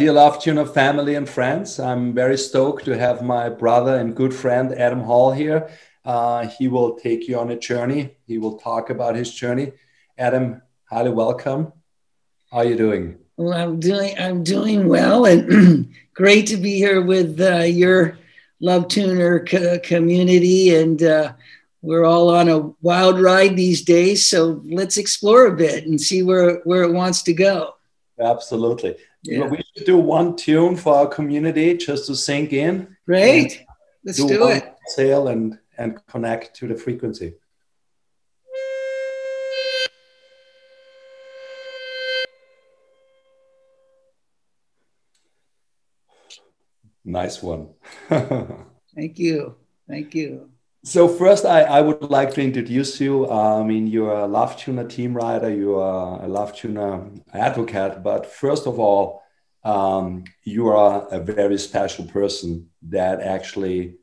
dear Love Tuner family and friends. I'm very stoked to have my brother and good friend Adam Hall here. Uh, he will take you on a journey. He will talk about his journey. Adam, highly welcome. How are you doing? Well, I'm doing I'm doing well, and great to be here with uh, your Love Tuner co- community and. Uh, we're all on a wild ride these days so let's explore a bit and see where where it wants to go absolutely yeah. we should do one tune for our community just to sink in. Great. Let's do, do it. sail and and connect to the frequency. Nice one. Thank you. Thank you so first, I, I would like to introduce you. Uh, I mean, you're a Love Tuner team rider, you are a Love Tuner advocate, but first of all, um, you are a very special person that actually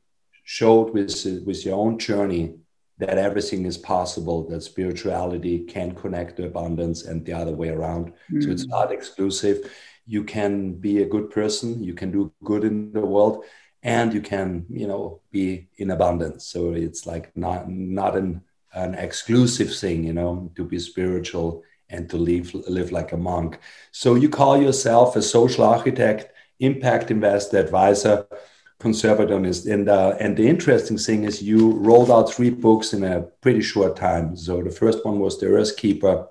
showed with, with your own journey that everything is possible, that spirituality can connect to abundance and the other way around. Mm. So it's mm. not exclusive. You can be a good person, you can do good in the world, and you can you know be in abundance. So it's like not not an an exclusive thing you know to be spiritual and to live live like a monk. So you call yourself a social architect impact investor advisor conservationist. And uh, and the interesting thing is you rolled out three books in a pretty short time. So the first one was the earth keeper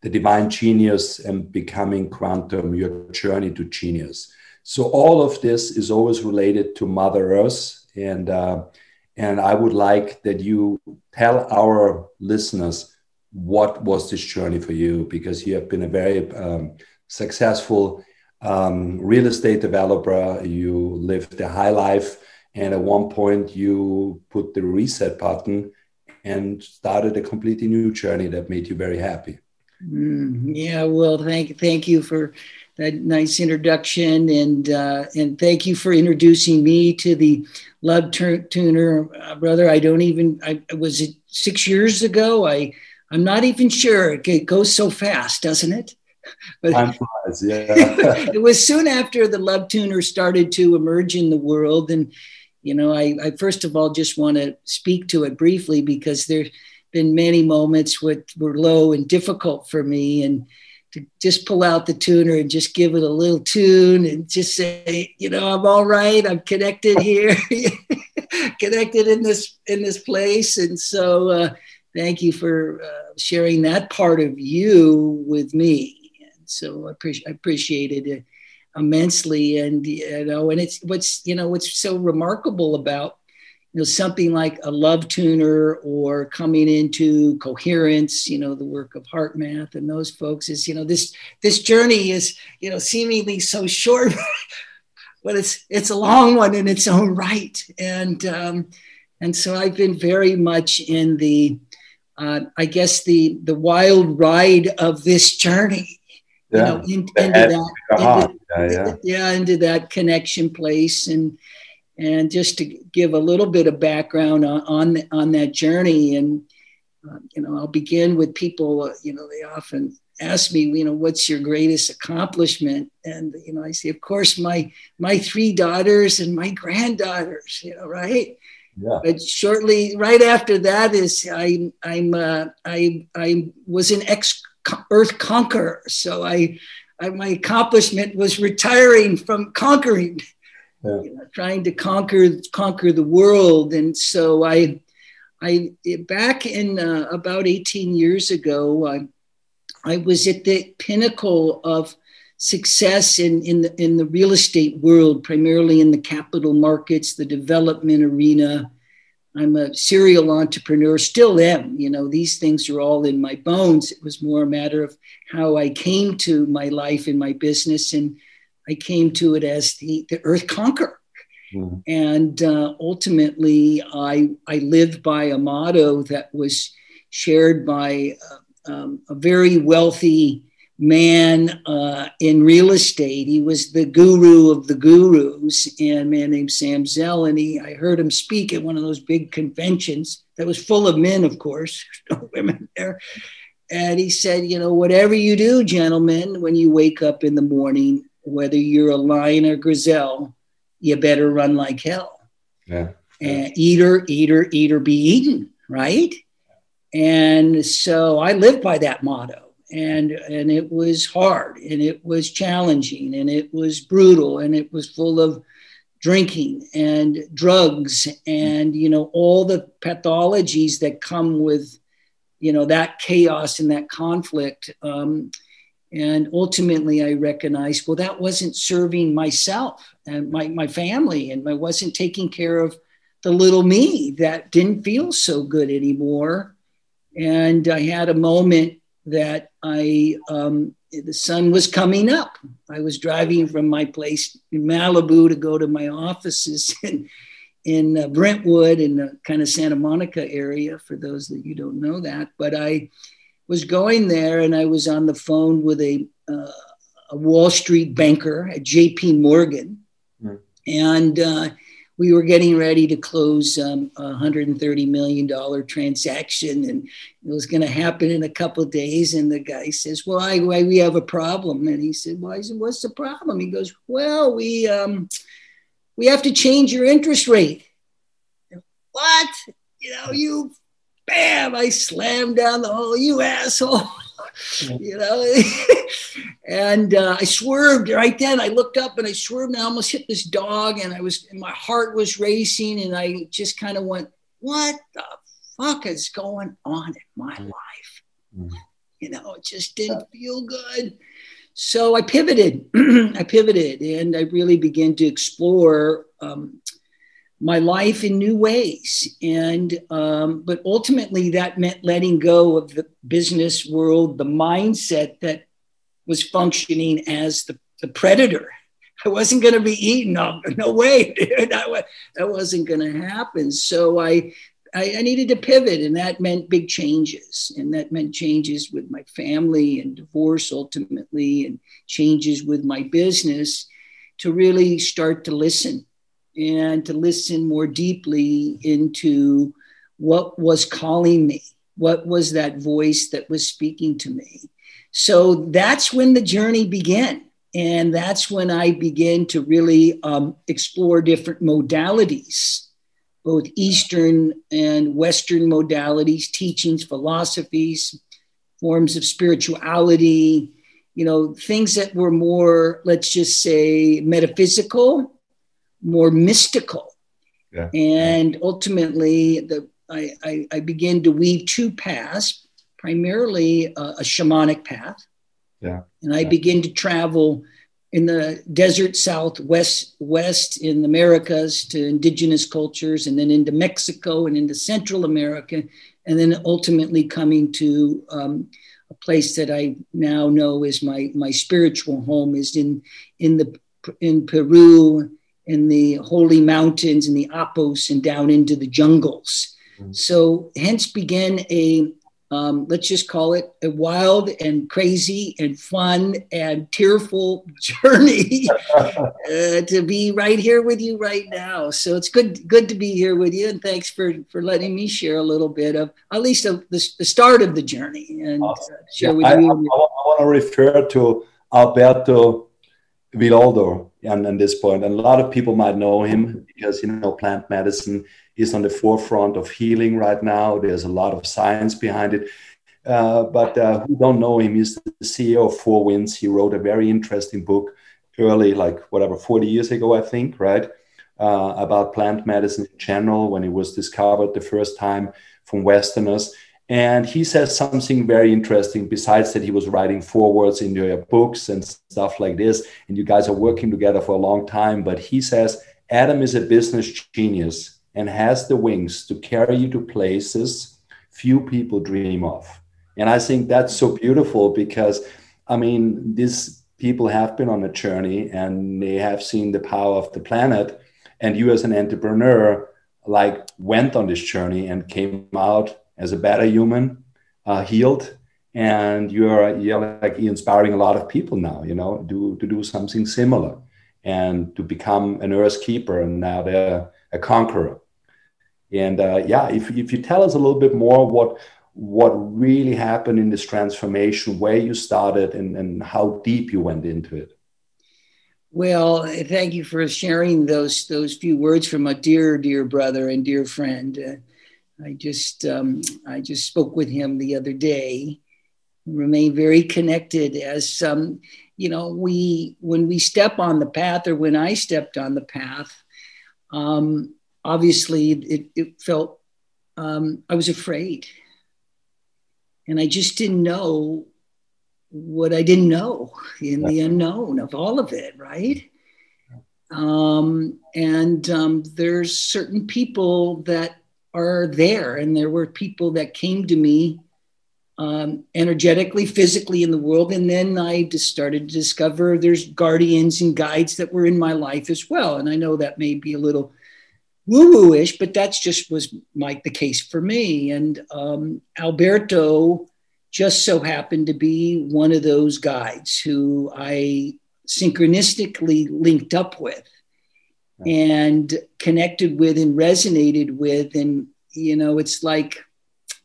the divine genius and becoming quantum your journey to genius so all of this is always related to Mother Earth, and uh, and I would like that you tell our listeners what was this journey for you because you have been a very um, successful um, real estate developer. You lived a high life, and at one point you put the reset button and started a completely new journey that made you very happy. Mm, yeah, well, thank thank you for that nice introduction, and uh, and thank you for introducing me to the Love Tuner, uh, brother. I don't even. I was it six years ago. I I'm not even sure. It goes so fast, doesn't it? But yeah. it was soon after the Love Tuner started to emerge in the world, and you know, I, I first of all just want to speak to it briefly because there's been many moments which were low and difficult for me, and to just pull out the tuner and just give it a little tune and just say, you know, I'm all right. I'm connected here, connected in this in this place. And so, uh, thank you for uh, sharing that part of you with me. And so, I, pre- I appreciated it immensely. And you know, and it's what's you know what's so remarkable about you know something like a love tuner or coming into coherence you know the work of HeartMath and those folks is you know this this journey is you know seemingly so short but it's it's a long one in its own right and um, and so i've been very much in the uh, i guess the the wild ride of this journey yeah. you know in, into that into, yeah, yeah. yeah into that connection place and and just to give a little bit of background on on, on that journey, and uh, you know, I'll begin with people. Uh, you know, they often ask me, you know, what's your greatest accomplishment? And you know, I say, of course, my my three daughters and my granddaughters. You know, right? Yeah. But shortly, right after that is I I'm uh, I I was an ex Earth conqueror, so I, I my accomplishment was retiring from conquering you know, trying to conquer conquer the world. And so I, I back in uh, about 18 years ago, I, I was at the pinnacle of success in, in, the, in the real estate world, primarily in the capital markets, the development arena. I'm a serial entrepreneur, still am. You know, these things are all in my bones. It was more a matter of how I came to my life and my business and I came to it as the, the earth conqueror. Mm-hmm. And uh, ultimately, I, I lived by a motto that was shared by uh, um, a very wealthy man uh, in real estate. He was the guru of the gurus, and a man named Sam Zell. And he, I heard him speak at one of those big conventions that was full of men, of course, no women there. And he said, You know, whatever you do, gentlemen, when you wake up in the morning, whether you're a lion or gazelle, you better run like hell. Yeah. And eat or eat or eat or be eaten, right? And so I lived by that motto. And, and it was hard and it was challenging and it was brutal and it was full of drinking and drugs and you know all the pathologies that come with you know that chaos and that conflict um, and ultimately i recognized well that wasn't serving myself and my, my family and i wasn't taking care of the little me that didn't feel so good anymore. And i had a moment that i um, the sun was coming up. I was driving from my place in malibu to go to my offices in, in uh, brentwood in the kind of santa monica area for those that you don't know that. But i was going there and I was on the phone with a, uh, a Wall Street banker at JP Morgan. Mm. And uh, we were getting ready to close um, a $130 million transaction and it was going to happen in a couple of days. And the guy says, well, I, I, we have a problem. And he said, well, I said, what's the problem? He goes, well, we, um, we have to change your interest rate. What? You know, you bam, I slammed down the hole, you asshole. you know, and uh, I swerved right then. I looked up and I swerved and I almost hit this dog, and I was, and my heart was racing, and I just kind of went, "What the fuck is going on in my life?" Mm. You know, it just didn't feel good. So I pivoted. I pivoted, and I really began to explore um, my life in new ways. And, um, but ultimately, that meant letting go of the business world, the mindset that was functioning as the, the predator. I wasn't going to be eaten. No, no way, dude. That wasn't going to happen. So I, I, I needed to pivot, and that meant big changes. And that meant changes with my family and divorce ultimately, and changes with my business to really start to listen and to listen more deeply into what was calling me, what was that voice that was speaking to me. So that's when the journey began. And that's when I began to really um, explore different modalities, both Eastern and Western modalities, teachings, philosophies, forms of spirituality, you know, things that were more, let's just say, metaphysical more mystical. Yeah. And ultimately, the I, I, I, began to weave two paths, primarily a, a shamanic path. Yeah. And I yeah. began to travel in the desert southwest west in the Americas to indigenous cultures, and then into Mexico and into Central America, and then ultimately coming to um, a place that I now know is my my spiritual home is in in the in Peru in the holy mountains and the Apus and down into the jungles. Mm-hmm. So, hence began a um, let's just call it a wild and crazy and fun and tearful journey uh, to be right here with you right now. So it's good, good to be here with you, and thanks for for letting me share a little bit of at least of the, the start of the journey and awesome. uh, share yeah, with I, you. I, I want to refer to Alberto Villoldo and, and this point. And a lot of people might know him because, you know, plant medicine is on the forefront of healing right now. There's a lot of science behind it. Uh, but uh, who don't know him, he's the CEO of Four Winds. He wrote a very interesting book early, like whatever, 40 years ago, I think, right? Uh, about plant medicine in general when it was discovered the first time from Westerners. And he says something very interesting, besides that he was writing forwards into your books and stuff like this. And you guys are working together for a long time. But he says Adam is a business genius and has the wings to carry you to places few people dream of. And I think that's so beautiful because, I mean, these people have been on a journey and they have seen the power of the planet. And you, as an entrepreneur, like went on this journey and came out as a better human, uh, healed, and you're you're like inspiring a lot of people now. You know, do to do something similar and to become an earth keeper and now they're a conqueror. And uh, yeah, if if you tell us a little bit more what what really happened in this transformation, where you started, and, and how deep you went into it. Well, thank you for sharing those those few words from a dear, dear brother and dear friend. I just um, I just spoke with him the other day. Remain very connected as um, you know. We when we step on the path, or when I stepped on the path, um, obviously it, it felt um, I was afraid, and I just didn't know what I didn't know in the unknown of all of it, right? Um, and um, there's certain people that are there, and there were people that came to me um, energetically, physically in the world, and then I just started to discover there's guardians and guides that were in my life as well. And I know that may be a little woo-woo-ish, but that's just was my the case for me. And um, Alberto just so happened to be one of those guides who I synchronistically linked up with and connected with and resonated with. And, you know, it's like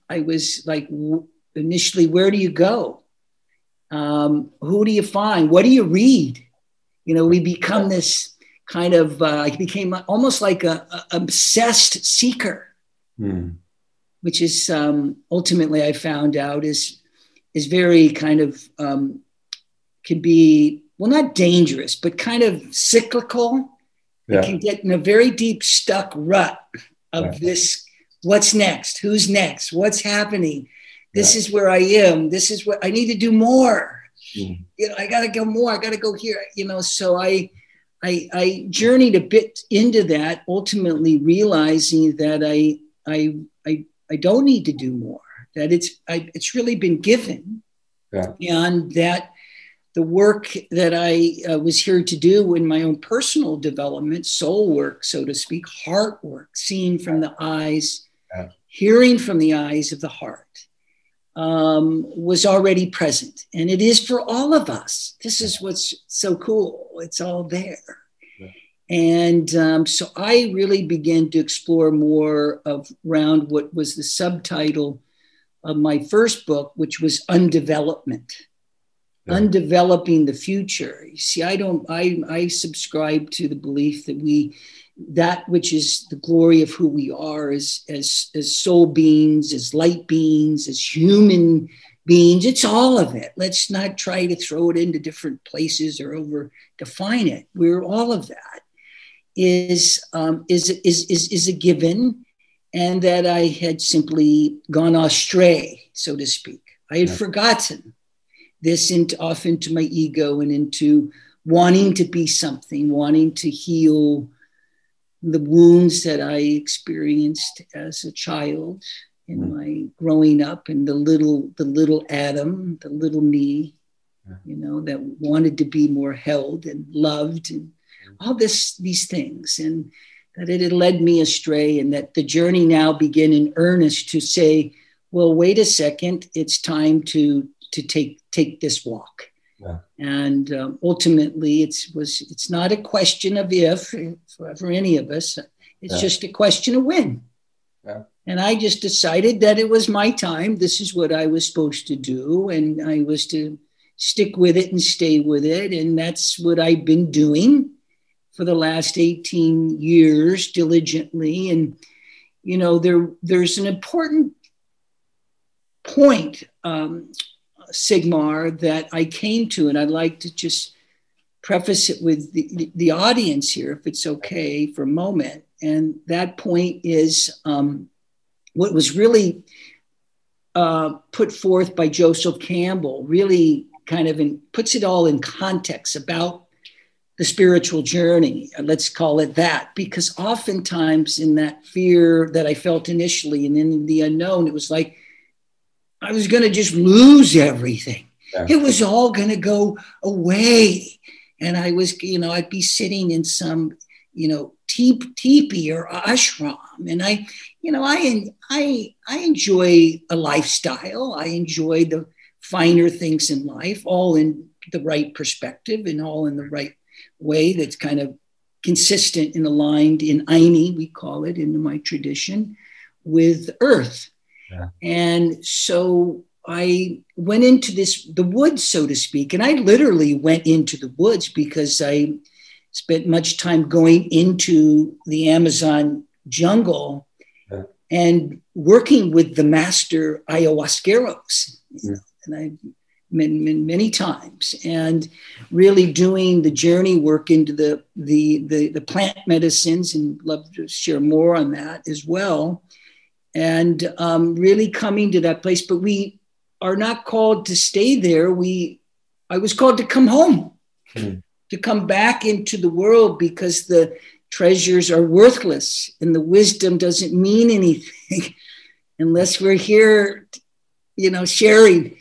I was like, initially, where do you go? Um, who do you find? What do you read? You know, we become this kind of, uh, I became almost like a, a obsessed seeker. Mm which is um, ultimately I found out is is very kind of um, can be well not dangerous but kind of cyclical. Yeah. It can get in a very deep stuck rut of yeah. this. What's next? Who's next? What's happening? This yeah. is where I am. This is what I need to do more. Mm. You know, I got to go more. I got to go here. You know, so I. I, I journeyed a bit into that, ultimately realizing that I, I, I I don't need to do more. That it's I, it's really been given, yeah. and that the work that I uh, was here to do in my own personal development, soul work, so to speak, heart work, seeing from the eyes, yeah. hearing from the eyes of the heart, um, was already present, and it is for all of us. This is what's so cool. It's all there. And um, so I really began to explore more of around what was the subtitle of my first book, which was Undevelopment. Yeah. Undeveloping the future. You see, I don't I I subscribe to the belief that we that which is the glory of who we are as as as soul beings, as light beings, as human beings. It's all of it. Let's not try to throw it into different places or over define it. We're all of that is, um, is, is, is, is a given, and that I had simply gone astray, so to speak. I had forgotten this into, off into my ego and into wanting to be something, wanting to heal the wounds that I experienced as a child in mm. my growing up and the little the little Adam, the little me, you know, that wanted to be more held and loved and all this these things and that it had led me astray and that the journey now began in earnest to say well wait a second it's time to to take take this walk yeah. and um, ultimately it's was it's not a question of if for, for any of us it's yeah. just a question of when yeah. and i just decided that it was my time this is what i was supposed to do and i was to stick with it and stay with it and that's what i've been doing for the last 18 years diligently. And, you know, there, there's an important point, um, Sigmar, that I came to, and I'd like to just preface it with the, the, the audience here, if it's okay for a moment. And that point is um, what was really uh, put forth by Joseph Campbell, really kind of in, puts it all in context about the spiritual journey, let's call it that, because oftentimes in that fear that I felt initially and in the unknown, it was like I was going to just lose everything. Yeah. It was all going to go away. And I was, you know, I'd be sitting in some, you know, teep, teepee or ashram. And I, you know, I, I, I enjoy a lifestyle. I enjoy the finer things in life, all in the right perspective and all in the right way that's kind of consistent and aligned in Ayni, we call it in my tradition, with earth. Yeah. And so I went into this, the woods, so to speak, and I literally went into the woods because I, spent much time going into the Amazon jungle yeah. and working with the master ayahuasqueros. Yeah. And I many, many, many, times and really doing the journey work into the, the, the, the plant medicines and love to share more on that as well. And um, really coming to that place, but we are not called to stay there. We, I was called to come home, mm. to come back into the world because the treasures are worthless and the wisdom doesn't mean anything unless we're here, you know, sharing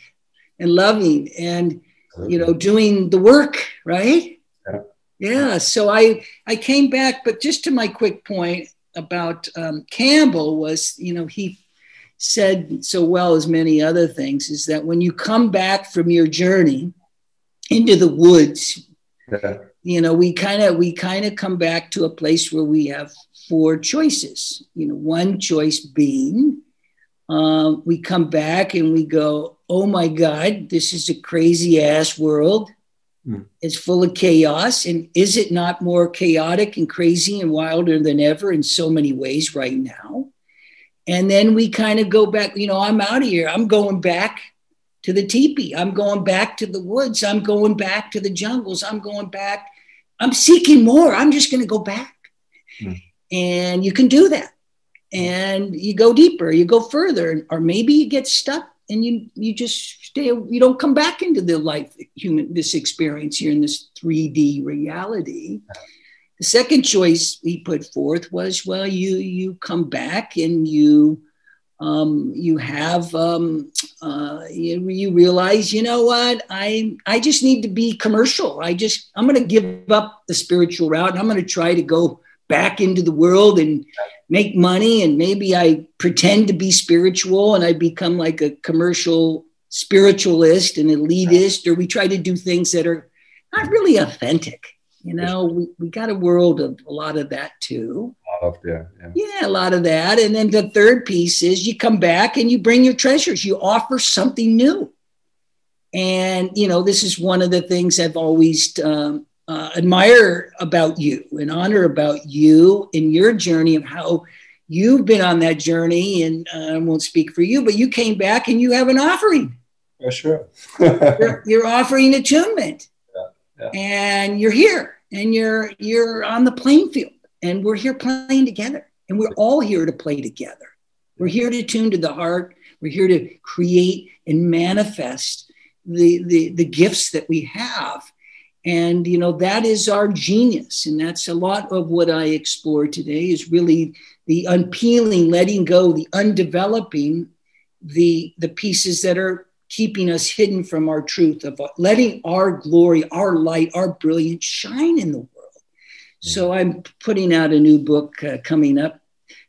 and loving and you know doing the work right yeah. yeah so i i came back but just to my quick point about um, campbell was you know he said so well as many other things is that when you come back from your journey into the woods yeah. you know we kind of we kind of come back to a place where we have four choices you know one choice being uh, we come back and we go oh my God, this is a crazy ass world. Mm. It's full of chaos. And is it not more chaotic and crazy and wilder than ever in so many ways right now? And then we kind of go back, you know, I'm out of here. I'm going back to the teepee. I'm going back to the woods. I'm going back to the jungles. I'm going back. I'm seeking more. I'm just going to go back. Mm. And you can do that. And you go deeper, you go further, or maybe you get stuck and you you just stay you don't come back into the life human this experience here in this 3d reality. The second choice he put forth was well you you come back and you um, you have um, uh, you, you realize you know what? I i just need to be commercial. I just i'm going to give up the spiritual route and i'm going to try to go back into the world and make money and maybe I pretend to be spiritual and I become like a commercial spiritualist and elitist, or we try to do things that are not really authentic. You know, we, we got a world of a lot of that too. A lot of yeah, yeah. Yeah, a lot of that. And then the third piece is you come back and you bring your treasures. You offer something new. And you know, this is one of the things I've always um, uh, admire about you and honor about you in your journey of how you've been on that journey. And uh, I won't speak for you, but you came back and you have an offering. Yeah, sure. you're, you're, offering attunement, yeah, yeah. and you're here, and you're you're on the playing field, and we're here playing together, and we're all here to play together. We're here to tune to the heart. We're here to create and manifest the, the, the gifts that we have and you know that is our genius. And that's a lot of what i explore today is really the unpeeling letting go the undeveloping the the pieces that are keeping us hidden from our truth of letting our glory our light our brilliance shine in the world. So i'm putting out a new book uh, coming up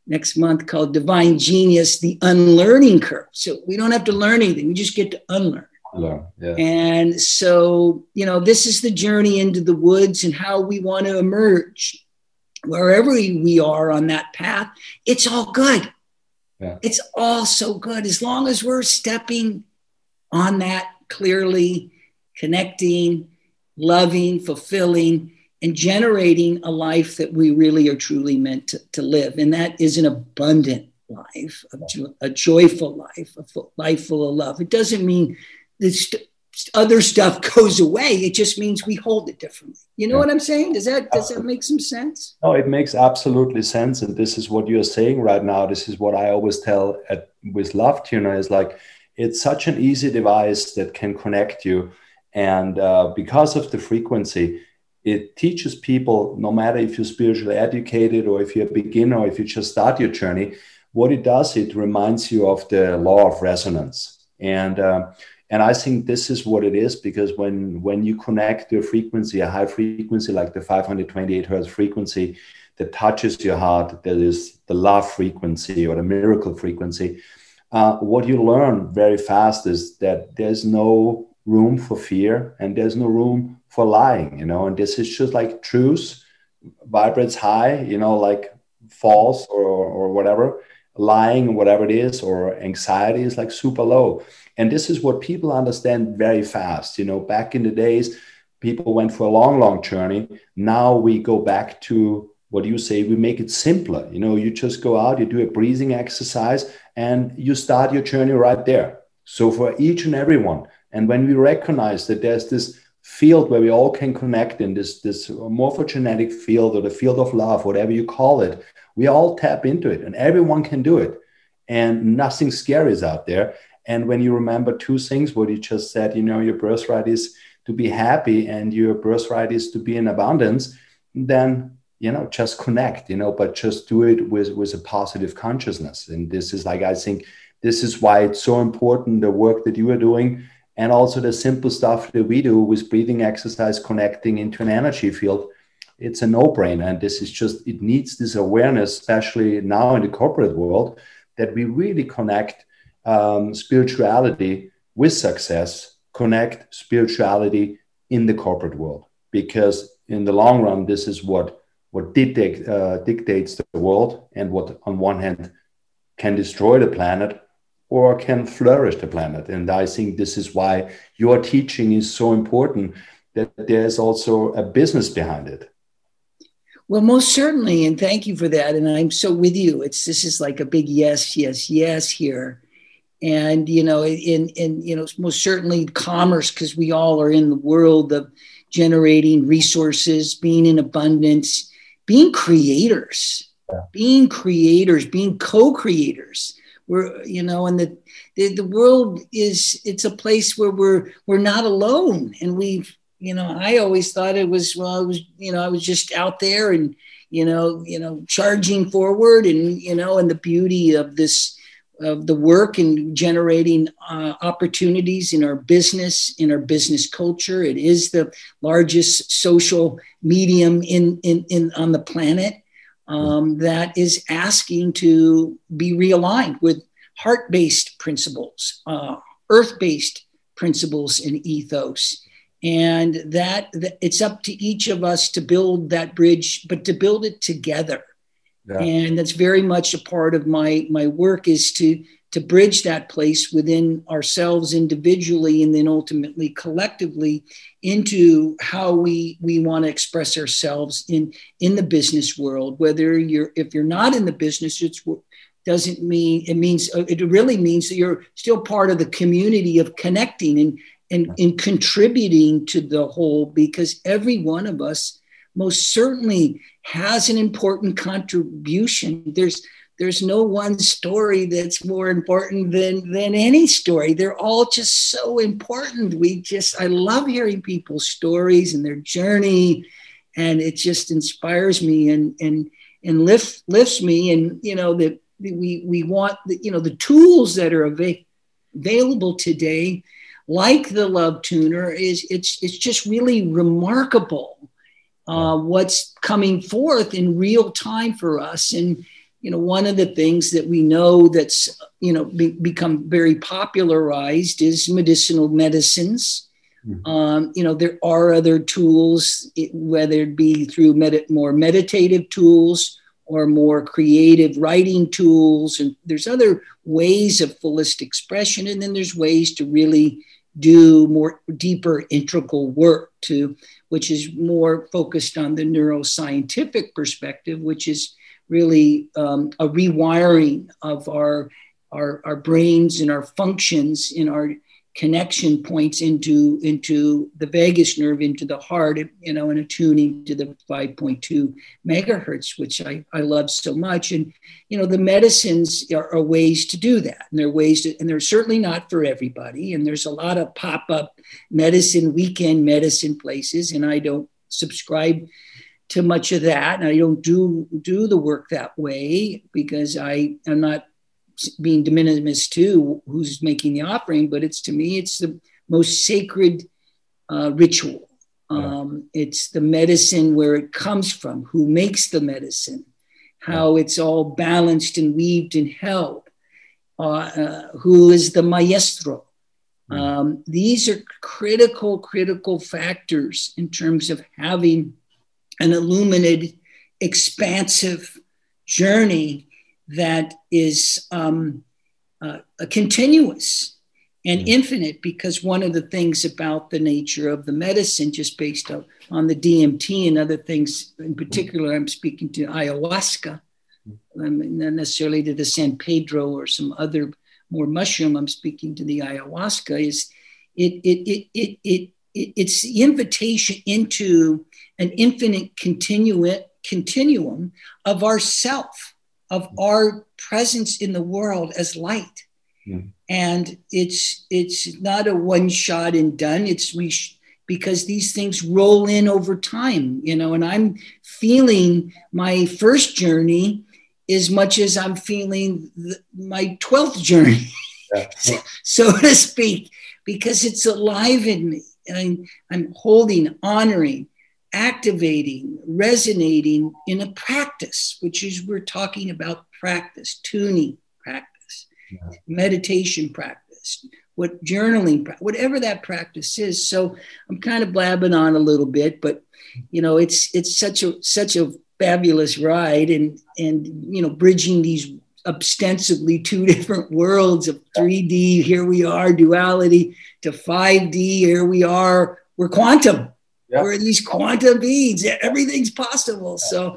next month called divine genius the unlearning curve. So we don't have to learn anything. We just get to unlearn yeah. And so, you know, this is the journey into the woods and how we want to emerge. Wherever we are on that path, it's all good. Yeah. It's all so good as long as we're stepping on that clearly, connecting, loving, fulfilling, and generating a life that we really are truly meant to, to live. And that is an abundant life, a, a joyful life, a life full of love. It doesn't mean this other stuff goes away. It just means we hold it differently. You know yeah. what I'm saying? Does that does that make some sense? No, it makes absolutely sense. And this is what you're saying right now. This is what I always tell at with Love Tuner is like it's such an easy device that can connect you. And uh, because of the frequency, it teaches people, no matter if you're spiritually educated or if you're a beginner or if you just start your journey, what it does, it reminds you of the law of resonance. And uh, and i think this is what it is because when when you connect to a frequency a high frequency like the 528 hertz frequency that touches your heart that is the love frequency or the miracle frequency uh, what you learn very fast is that there's no room for fear and there's no room for lying you know? And this is just like truth vibrates high you know like false or, or whatever lying whatever it is or anxiety is like super low and this is what people understand very fast. You know, back in the days, people went for a long, long journey. Now we go back to what you say? We make it simpler. You know, you just go out, you do a breathing exercise, and you start your journey right there. So for each and every one, and when we recognize that there's this field where we all can connect in this this morphogenetic field or the field of love, whatever you call it, we all tap into it, and everyone can do it, and nothing scary is out there. And when you remember two things, what you just said, you know, your birthright is to be happy and your birthright is to be in abundance, then you know just connect you know but just do it with with a positive consciousness and this is like i think this is why it's so important the work that you are doing and also the simple stuff that we do with breathing exercise connecting into an energy field it's a no-brainer and this is just it needs this awareness especially now in the corporate world that we really connect um, spirituality with success connect spirituality in the corporate world. Because in the long run this is what what dictate, uh, dictates the world and what on one hand can destroy the planet or can flourish the planet. And i think this is why your teaching is so important that there's also a business behind it well most certainly and thank you for that and i'm so with you it's this is like a big yes yes yes here and you know in in you know most certainly commerce because we all are in the world of generating resources being in abundance being creators, yeah. being creators, being co-creators. We're, you know, and the, the the world is it's a place where we're we're not alone. And we've, you know, I always thought it was, well, I was, you know, I was just out there and, you know, you know, charging forward and, you know, and the beauty of this of the work and generating uh, opportunities in our business, in our business culture. It is the largest social medium in, in, in on the planet um, that is asking to be realigned with heart-based principles, uh, earth-based principles and ethos. And that, that it's up to each of us to build that bridge, but to build it together yeah. and that's very much a part of my my work is to to bridge that place within ourselves individually and then ultimately collectively into how we we want to express ourselves in in the business world whether you're if you're not in the business it's doesn't mean it means it really means that you're still part of the community of connecting and and, and contributing to the whole because every one of us most certainly has an important contribution. There's there's no one story that's more important than than any story. They're all just so important. We just I love hearing people's stories and their journey, and it just inspires me and and and lifts lifts me. And you know that we we want the, you know the tools that are av- available today, like the Love Tuner, is it's it's just really remarkable uh, what's coming forth in real time for us. And you know, one of the things that we know that's you know be, become very popularized is medicinal medicines. Mm-hmm. Um, you know, there are other tools, whether it be through med- more meditative tools or more creative writing tools, and there's other ways of fullest expression, and then there's ways to really do more deeper integral work to which is more focused on the neuroscientific perspective which is really um, a rewiring of our, our our brains and our functions in our connection points into into the vagus nerve into the heart you know and attuning to the 5.2 megahertz which I, I love so much. And you know the medicines are, are ways to do that. And there are ways to and they're certainly not for everybody. And there's a lot of pop-up medicine weekend medicine places and i don't subscribe to much of that. And i don't do do the work that way because i am not being de minimis too, who's making the offering, but it's to me, it's the most sacred uh, ritual. Um, It's the medicine where it comes from, who makes the medicine, how it's all balanced and weaved and held, uh, uh, who is the maestro. Um, these are critical, critical factors in terms of having an illuminated, expansive journey that is um, uh, continuous and mm. infinite because one of the things about the nature of the medicine, just based on, on the DMT and other things, in particular, I'm speaking to ayahuasca, um, not necessarily to the San Pedro or some other more mushroom. I'm speaking to the ayahuasca. Is it it it it it, it it's the invitation into an infinite continuum continuum of ourself, of our presence in the world as light. Mm. And it's it's not a one shot and done. It's we sh- because these things roll in over time, you know. And I'm feeling my first journey as much as I'm feeling the, my 12th journey, yeah. so to speak, because it's alive in me. And I'm, I'm holding, honoring, activating, resonating in a practice, which is we're talking about practice, tuning practice, yeah. meditation practice, what journaling, whatever that practice is. So I'm kind of blabbing on a little bit, but you know, it's it's such a such a fabulous ride and and you know bridging these ostensibly two different worlds of 3D here we are duality to 5D here we are we're quantum yeah. we're these quantum beings everything's possible so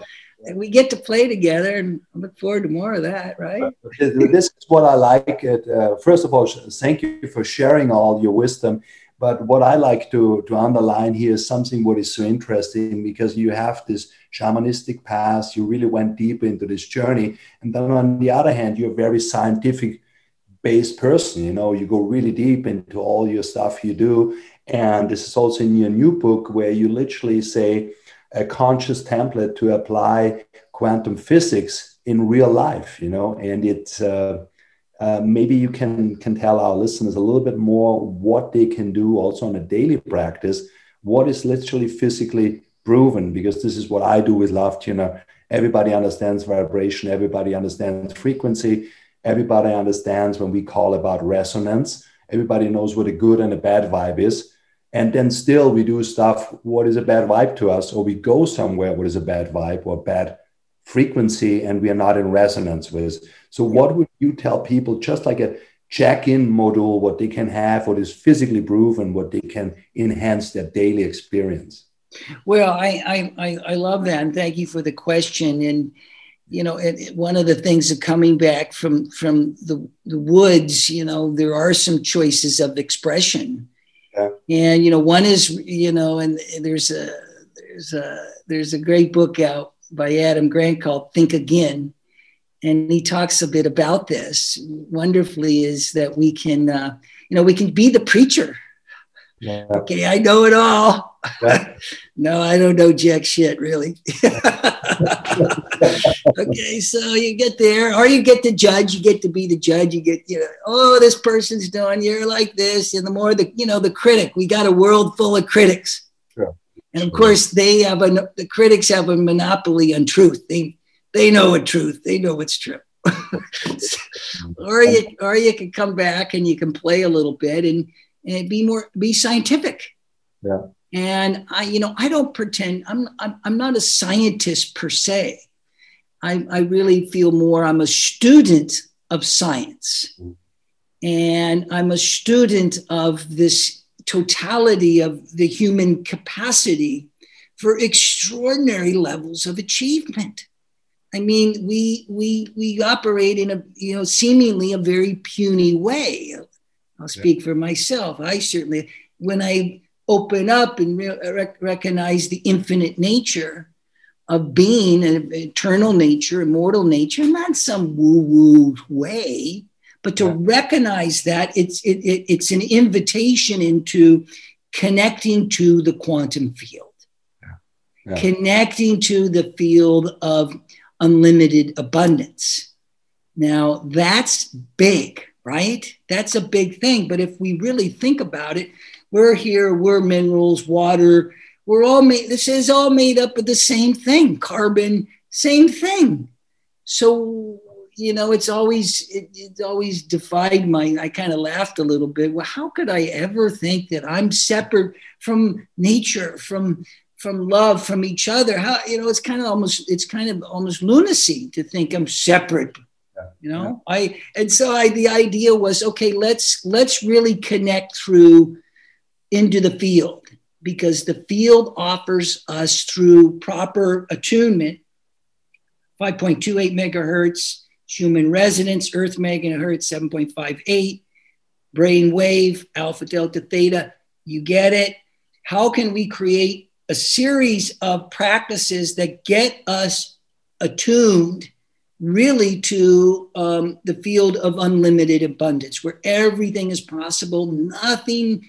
we get to play together and I look forward to more of that right this is what I like it uh, first of all thank you for sharing all your wisdom but what I like to, to underline here is something what is so interesting because you have this shamanistic past, you really went deep into this journey. And then on the other hand, you're a very scientific based person, you know, you go really deep into all your stuff you do. And this is also in your new book where you literally say a conscious template to apply quantum physics in real life, you know, and it's, uh, uh, maybe you can can tell our listeners a little bit more what they can do also on a daily practice. What is literally physically proven? Because this is what i do with love tuner everybody understands vibration. Everybody understands frequency. Everybody understands when we call about resonance. Everybody knows what a good and a bad vibe is and then still we do stuff what is a bad vibe to us or we go somewhere what is a bad vibe or bad frequency and we are not in resonance with. So, what would you tell people, just like a check in module, what they can have, what is physically proven, what they can enhance their daily experience? Well, I, I, I love that. And thank you for the question. And, you know, it, one of the things of coming back from, from the, the woods, you know, there are some choices of expression. Yeah. And, you know, one is, you know, and there's a, there's a, there's a great book out by Adam Grant called Think Again. And he talks a bit about this wonderfully is that we can, uh, you know, we can be the preacher. Yeah. Okay, I know it all. Yeah. no, I don't know jack shit, really. okay, so you get there, or you get to judge, you get to be the judge, you get, you know, oh, this person's doing, you're like this. And the more the, you know, the critic, we got a world full of critics. And of course, they have a the critics have a monopoly on truth. They they know what truth. They know what's true. or you or you can come back and you can play a little bit and, and be more be scientific. Yeah. And I, you know, I don't pretend I'm I'm, I'm not a scientist per se. I, I really feel more I'm a student of science. Mm. And I'm a student of this totality of the human capacity for extraordinary levels of achievement. I mean, we we we operate in a you know seemingly a very puny way. I'll speak yeah. for myself. I certainly, when I open up and re- recognize the infinite nature of being, an eternal nature, immortal nature, not some woo-woo way, but to yeah. recognize that it's it, it, it's an invitation into connecting to the quantum field yeah. Yeah. connecting to the field of unlimited abundance now that's big right that's a big thing but if we really think about it we're here we're minerals water we're all made this is all made up of the same thing carbon same thing so you know, it's always it, it's always defied my. I kind of laughed a little bit. Well, how could I ever think that I'm separate from nature, from from love, from each other? How you know? It's kind of almost it's kind of almost lunacy to think I'm separate you know yeah. i and so i the idea was okay let's let's really connect through into the field because the field offers us through proper attunement 5.28 megahertz human resonance earth megahertz 7.58 brain wave alpha delta theta you get it. How can we create a series of practices that get us attuned really to um, the field of unlimited abundance, where everything is possible, nothing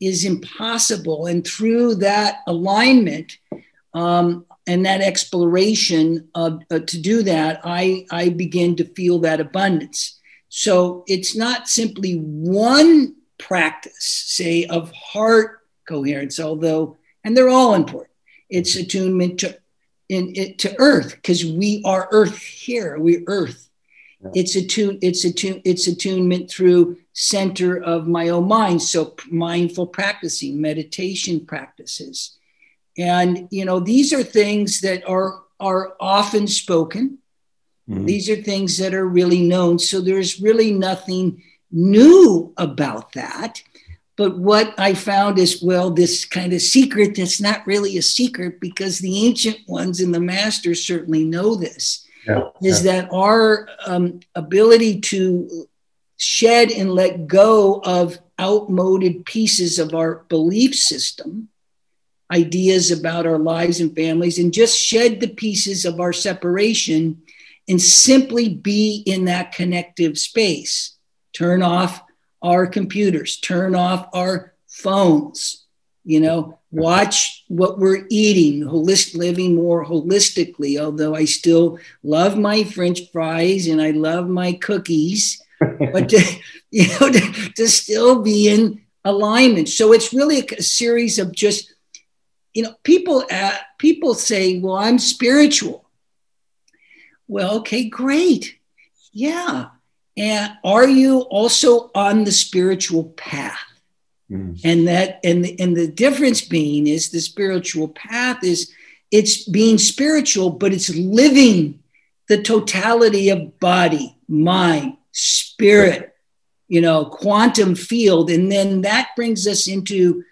is impossible. And through that alignment um, and that exploration of, uh, to do that, I, I begin to feel that abundance. So it's not simply one practice, say, of heart coherence, although, and they're all important. It's attunement to in it to earth because we are earth here we earth yeah. it's attune it's attune it's attunement through center of my own mind. So mindful practicing meditation practices. And you know these are things that are are often spoken. Mm-hmm. these are things that are really known. So there's really nothing new about that. But what I found is, well, this kind of secret that's not really a secret because the ancient ones and the masters certainly know this, yeah, is yeah. that our um, ability to shed and let go of outmoded pieces of our belief system, ideas about our lives and families, and just shed the pieces of our separation and simply be in that connective space. Turn off our computers, turn off our phones, you know, watch what we're eating, holistic living more holistically, although I still love my French fries and I love my cookies, but to, you know, to, to, still be in alignment. So it's really a, a series of just, you know, people uh, people say, well, I'm spiritual. Well, okay, great. Yeah, and are you also on the spiritual path? Mm. And that and the, and the difference being is the spiritual path is it's being spiritual, but it's living the totality of body, mind, spirit, you know, quantum field. And then that brings us into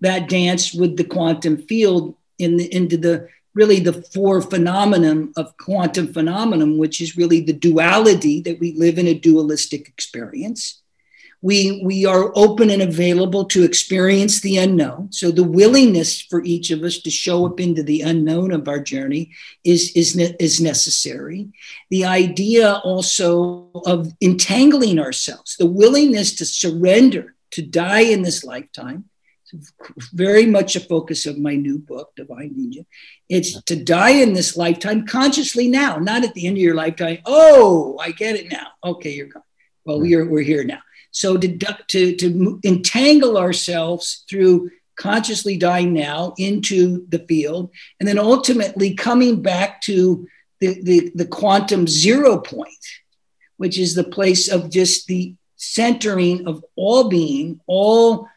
that dance with the quantum field in the, into the really the four phenomenon of quantum phenomenon, which is really the duality that we live in a dualistic experience. We, we are open and available to experience the unknown. So the willingness for each of us to show up into the unknown of our journey is, is, is necessary. The idea also of entangling ourselves, the willingness to surrender, to die in this lifetime, very much a focus of my new book, Divine Ninja. It's to die in this lifetime consciously now, not at the end of your lifetime. Oh, I get it now. Okay, you're gone. Well, we're, we're here now. So to, to, to entangle ourselves through consciously dying now into the field, and then ultimately coming back to the, the, the quantum zero point, which is the place of just the centering of all being, all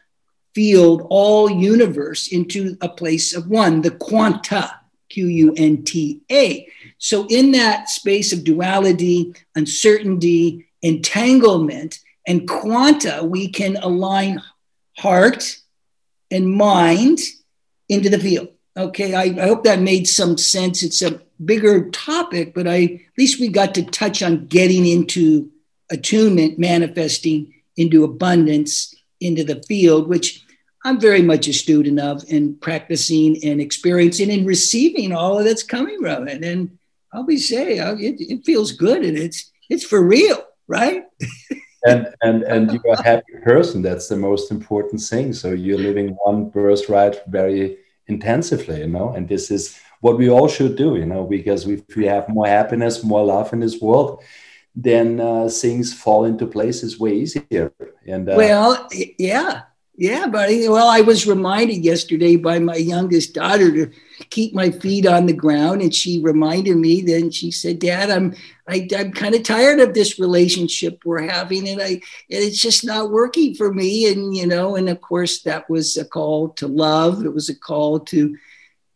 field, all universe into a place of one, the quanta, Q U N T A. So, in that space of duality, uncertainty, entanglement, and quanta, we can align heart and mind into the field. Okay, I, I, hope that made some sense. It's a bigger topic, but I at least we got to touch on getting into attunement, manifesting into abundance into the field, which I'm very much a student of and practicing and experiencing and receiving all of that's coming from it. And I'll be say uh, it, it feels good and it's it's for real, right? and and and you're a happy person. That's the most important thing. So you're living one birthright very intensively, you know. And this is what we all should do, you know, because if we have more happiness, more love in this world, then uh, things fall into places way easier. And uh, well, yeah, yeah, buddy. Well, I was reminded yesterday by my youngest daughter to keep my feet on the ground, and she reminded me. Then she said, "Dad, I'm I, am i am kind of tired of this relationship we're having, and I and it's just not working for me." And you know, and of course, that was a call to love. It was a call to,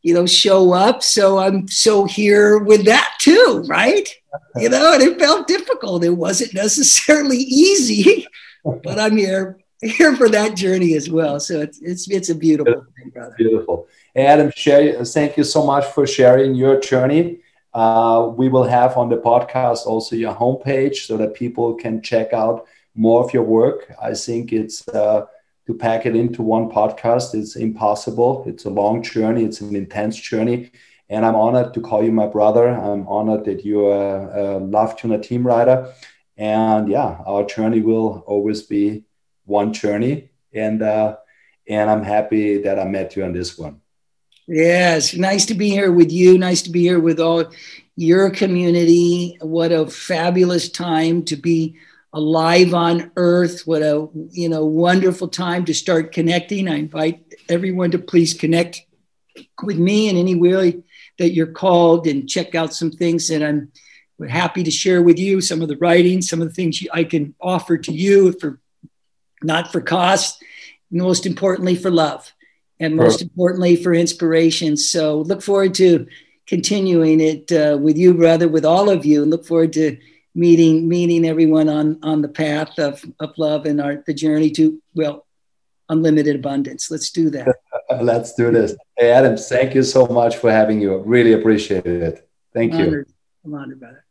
you know, show up. So I'm so here with that too, right? you know, and it felt difficult. It wasn't necessarily easy, but I'm here here for that journey as well. So it's it's it's a beautiful thing, brother. Beautiful. Adam, share, thank you so much for sharing your journey. Uh, we will have on the podcast also your homepage so that people can check out more of your work. I think it's uh, to pack it into one podcast. It's impossible. It's a long journey. It's an intense journey. And I'm honored to call you my brother. I'm honored that you're a, a Love Tuna team rider. And yeah, our journey will always be one journey. And uh, and I'm happy that I met you on this one. Yes, nice to be here with you. Nice to be here with all your community. What a fabulous time to be alive on earth. What a you know wonderful time to start connecting. I invite everyone to please connect with me in any way that you're called and check out some things that I'm happy to share with you. Some of the writing, some of the things I can offer to you for not for cost, most importantly for love and most importantly for inspiration. So look forward to continuing it uh, with you, brother, with all of you, and look forward to meeting meeting everyone on on the path of, of love and our the journey to well unlimited abundance. Let's do that. Let's do this. Hey, Adam, thank you so much for having you. Really appreciate it. Thank I'm you. I'm honored, brother.